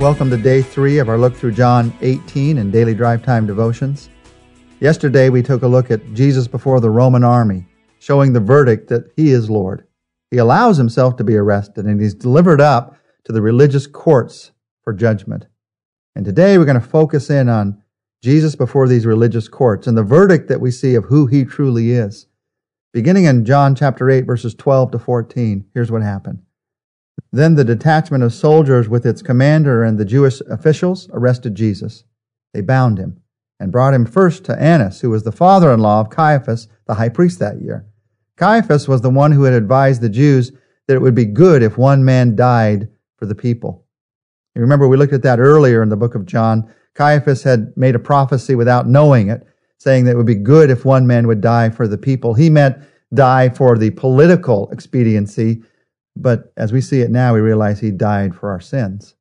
Welcome to day three of our look through John 18 and daily drive time devotions. Yesterday we took a look at Jesus before the Roman army, showing the verdict that he is Lord. He allows himself to be arrested and he's delivered up to the religious courts for judgment. And today we're going to focus in on Jesus before these religious courts and the verdict that we see of who he truly is. Beginning in John chapter 8 verses 12 to 14, here's what happened. Then the detachment of soldiers with its commander and the Jewish officials arrested Jesus. They bound him and brought him first to Annas, who was the father in law of Caiaphas, the high priest that year. Caiaphas was the one who had advised the Jews that it would be good if one man died for the people. You remember we looked at that earlier in the book of John. Caiaphas had made a prophecy without knowing it, saying that it would be good if one man would die for the people. He meant die for the political expediency but as we see it now, we realize he died for our sins.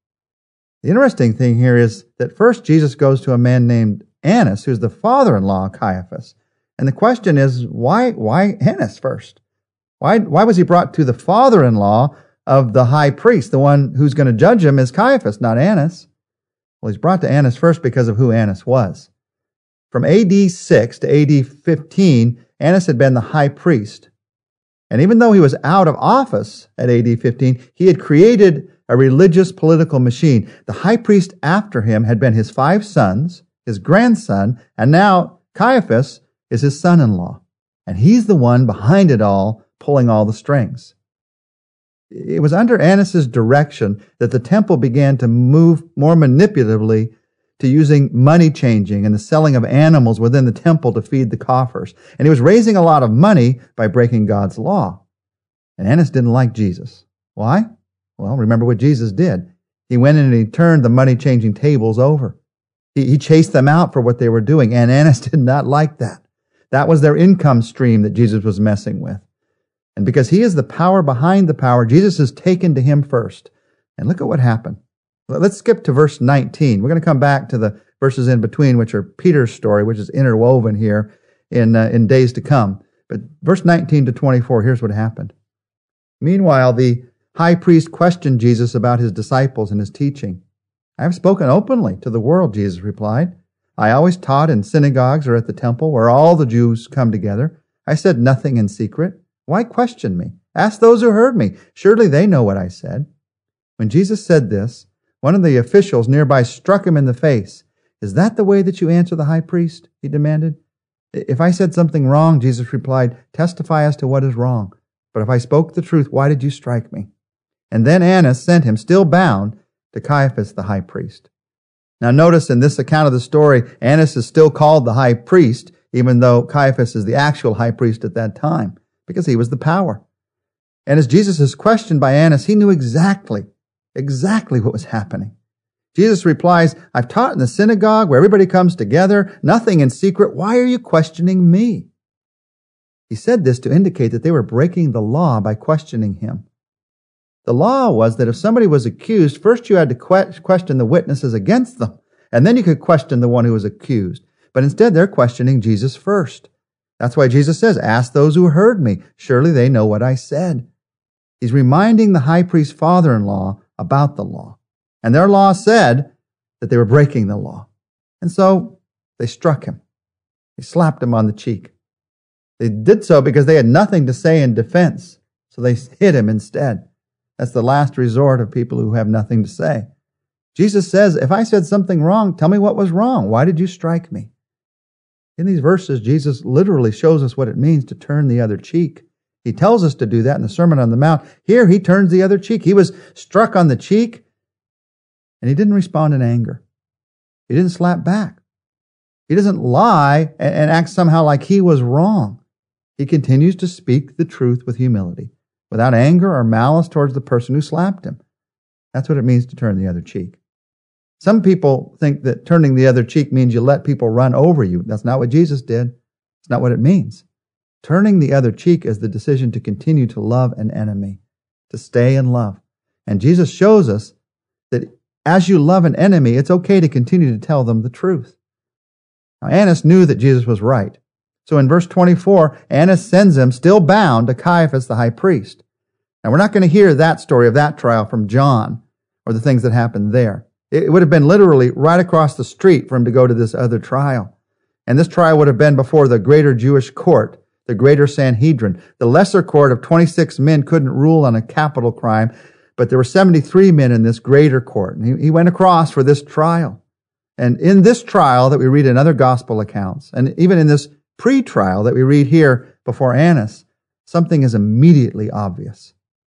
The interesting thing here is that first Jesus goes to a man named Annas, who's the father in law of Caiaphas. And the question is, why, why Annas first? Why, why was he brought to the father in law of the high priest? The one who's going to judge him is Caiaphas, not Annas. Well, he's brought to Annas first because of who Annas was. From AD 6 to AD 15, Annas had been the high priest and even though he was out of office at AD 15, he had created a religious political machine. The high priest after him had been his five sons, his grandson, and now Caiaphas is his son in law. And he's the one behind it all, pulling all the strings. It was under Annas's direction that the temple began to move more manipulatively to using money changing and the selling of animals within the temple to feed the coffers. And he was raising a lot of money by breaking God's law. And Annas didn't like Jesus. Why? Well, remember what Jesus did. He went in and he turned the money changing tables over. He, he chased them out for what they were doing. And Annas did not like that. That was their income stream that Jesus was messing with. And because he is the power behind the power, Jesus is taken to him first. And look at what happened. Let's skip to verse 19. We're going to come back to the verses in between, which are Peter's story, which is interwoven here in, uh, in days to come. But verse 19 to 24, here's what happened. Meanwhile, the high priest questioned Jesus about his disciples and his teaching. I have spoken openly to the world, Jesus replied. I always taught in synagogues or at the temple where all the Jews come together. I said nothing in secret. Why question me? Ask those who heard me. Surely they know what I said. When Jesus said this, one of the officials nearby struck him in the face. Is that the way that you answer the high priest? he demanded. If I said something wrong, Jesus replied, testify as to what is wrong. But if I spoke the truth, why did you strike me? And then Annas sent him, still bound, to Caiaphas the high priest. Now notice in this account of the story, Annas is still called the high priest, even though Caiaphas is the actual high priest at that time, because he was the power. And as Jesus is questioned by Annas, he knew exactly exactly what was happening. Jesus replies, I've taught in the synagogue where everybody comes together, nothing in secret. Why are you questioning me? He said this to indicate that they were breaking the law by questioning him. The law was that if somebody was accused, first you had to question the witnesses against them, and then you could question the one who was accused. But instead, they're questioning Jesus first. That's why Jesus says, Ask those who heard me. Surely they know what I said. He's reminding the high priest's father in law about the law. And their law said that they were breaking the law. And so they struck him. They slapped him on the cheek. They did so because they had nothing to say in defense. So they hit him instead. That's the last resort of people who have nothing to say. Jesus says, if I said something wrong, tell me what was wrong. Why did you strike me? In these verses, Jesus literally shows us what it means to turn the other cheek. He tells us to do that in the Sermon on the Mount. Here, he turns the other cheek. He was struck on the cheek, and he didn't respond in anger. He didn't slap back. He doesn't lie and act somehow like he was wrong. He continues to speak the truth with humility, without anger or malice towards the person who slapped him. That's what it means to turn the other cheek. Some people think that turning the other cheek means you let people run over you. That's not what Jesus did. It's not what it means. Turning the other cheek is the decision to continue to love an enemy, to stay in love. And Jesus shows us that as you love an enemy, it's okay to continue to tell them the truth. Now, Annas knew that Jesus was right. So in verse 24, Annas sends him, still bound, to Caiaphas the high priest. Now, we're not going to hear that story of that trial from John or the things that happened there. It would have been literally right across the street for him to go to this other trial. And this trial would have been before the greater Jewish court, the greater Sanhedrin. The lesser court of 26 men couldn't rule on a capital crime, but there were 73 men in this greater court. And he, he went across for this trial. And in this trial that we read in other gospel accounts, and even in this pre-trial that we read here before Annas, something is immediately obvious.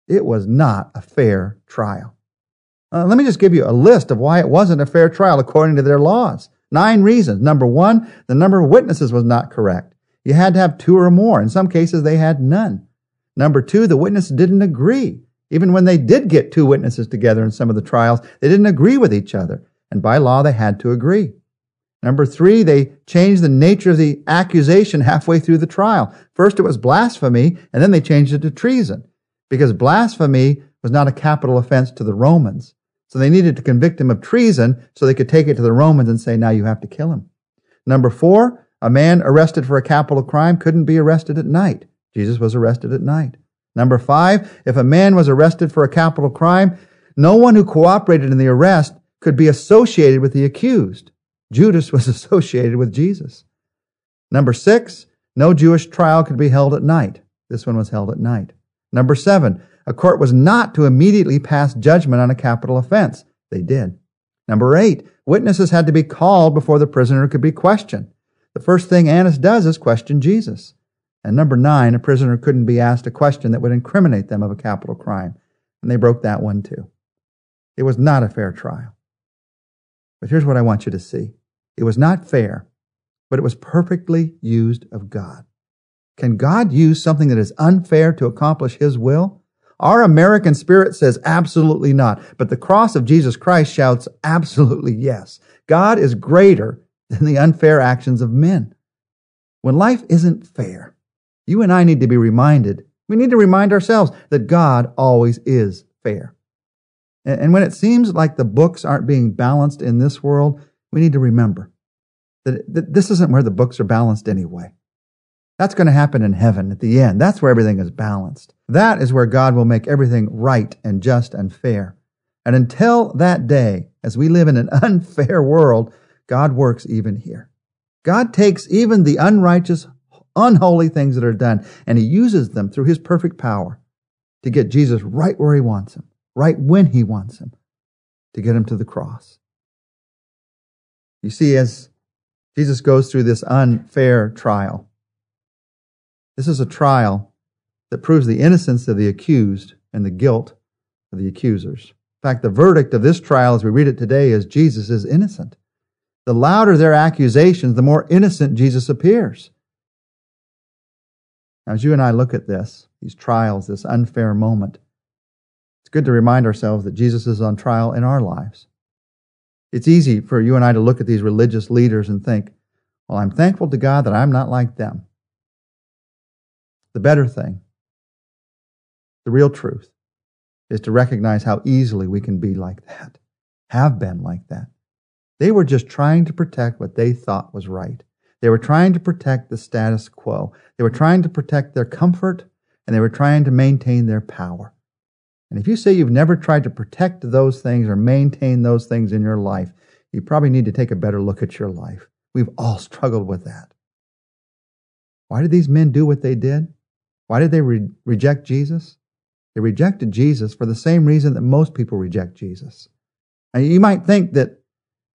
It was not a fair trial. Uh, let me just give you a list of why it wasn't a fair trial according to their laws. Nine reasons. Number one, the number of witnesses was not correct. You had to have two or more. In some cases, they had none. Number two, the witnesses didn't agree. Even when they did get two witnesses together in some of the trials, they didn't agree with each other. And by law, they had to agree. Number three, they changed the nature of the accusation halfway through the trial. First, it was blasphemy, and then they changed it to treason because blasphemy was not a capital offense to the Romans. So they needed to convict him of treason so they could take it to the Romans and say, now you have to kill him. Number four, a man arrested for a capital crime couldn't be arrested at night. Jesus was arrested at night. Number five, if a man was arrested for a capital crime, no one who cooperated in the arrest could be associated with the accused. Judas was associated with Jesus. Number six, no Jewish trial could be held at night. This one was held at night. Number seven, a court was not to immediately pass judgment on a capital offense. They did. Number eight, witnesses had to be called before the prisoner could be questioned. The first thing Annas does is question Jesus. And number nine, a prisoner couldn't be asked a question that would incriminate them of a capital crime. And they broke that one too. It was not a fair trial. But here's what I want you to see. It was not fair, but it was perfectly used of God. Can God use something that is unfair to accomplish His will? Our American spirit says absolutely not, but the cross of Jesus Christ shouts absolutely yes. God is greater than the unfair actions of men. When life isn't fair, you and I need to be reminded, we need to remind ourselves that God always is fair. And when it seems like the books aren't being balanced in this world, we need to remember that this isn't where the books are balanced anyway. That's going to happen in heaven at the end. That's where everything is balanced. That is where God will make everything right and just and fair. And until that day, as we live in an unfair world, God works even here. God takes even the unrighteous, unholy things that are done, and He uses them through His perfect power to get Jesus right where He wants Him, right when He wants Him, to get Him to the cross. You see, as Jesus goes through this unfair trial, this is a trial that proves the innocence of the accused and the guilt of the accusers. In fact, the verdict of this trial, as we read it today, is Jesus is innocent. The louder their accusations, the more innocent Jesus appears. Now, as you and I look at this, these trials, this unfair moment, it's good to remind ourselves that Jesus is on trial in our lives. It's easy for you and I to look at these religious leaders and think, well, I'm thankful to God that I'm not like them. The better thing, the real truth, is to recognize how easily we can be like that, have been like that. They were just trying to protect what they thought was right. They were trying to protect the status quo. They were trying to protect their comfort and they were trying to maintain their power. And if you say you've never tried to protect those things or maintain those things in your life, you probably need to take a better look at your life. We've all struggled with that. Why did these men do what they did? Why did they re- reject Jesus? They rejected Jesus for the same reason that most people reject Jesus. And you might think that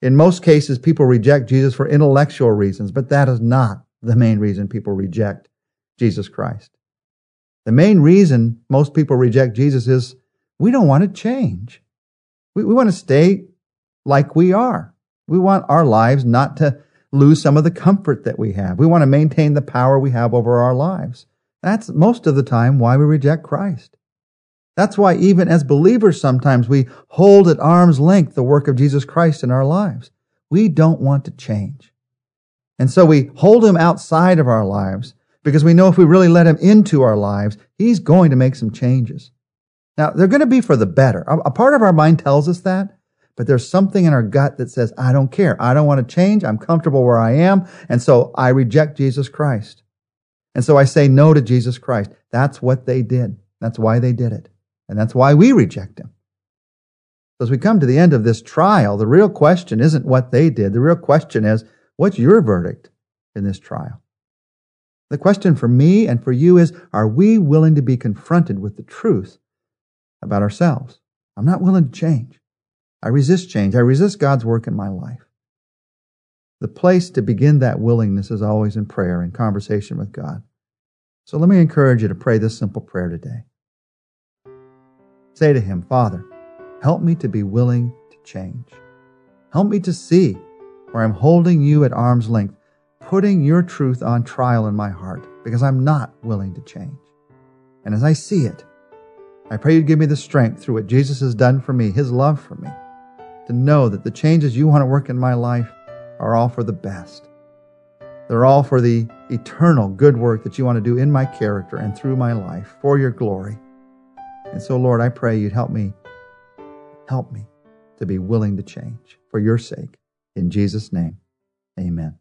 in most cases people reject Jesus for intellectual reasons, but that is not the main reason people reject Jesus Christ. The main reason most people reject Jesus is we don't want to change. We, we want to stay like we are. We want our lives not to lose some of the comfort that we have. We want to maintain the power we have over our lives. That's most of the time why we reject Christ. That's why even as believers sometimes we hold at arm's length the work of Jesus Christ in our lives. We don't want to change. And so we hold him outside of our lives because we know if we really let him into our lives, he's going to make some changes. Now, they're going to be for the better. A part of our mind tells us that, but there's something in our gut that says, I don't care. I don't want to change. I'm comfortable where I am. And so I reject Jesus Christ. And so I say no to Jesus Christ. That's what they did. That's why they did it. And that's why we reject him. So as we come to the end of this trial, the real question isn't what they did. The real question is, what's your verdict in this trial? The question for me and for you is, are we willing to be confronted with the truth about ourselves? I'm not willing to change. I resist change. I resist God's work in my life. The place to begin that willingness is always in prayer in conversation with God. So let me encourage you to pray this simple prayer today. Say to Him, Father, help me to be willing to change. Help me to see where I'm holding you at arm's length, putting your truth on trial in my heart because I'm not willing to change. And as I see it, I pray you'd give me the strength through what Jesus has done for me, His love for me, to know that the changes you want to work in my life are all for the best. They're all for the eternal good work that you want to do in my character and through my life for your glory. And so, Lord, I pray you'd help me, help me to be willing to change for your sake. In Jesus' name, amen.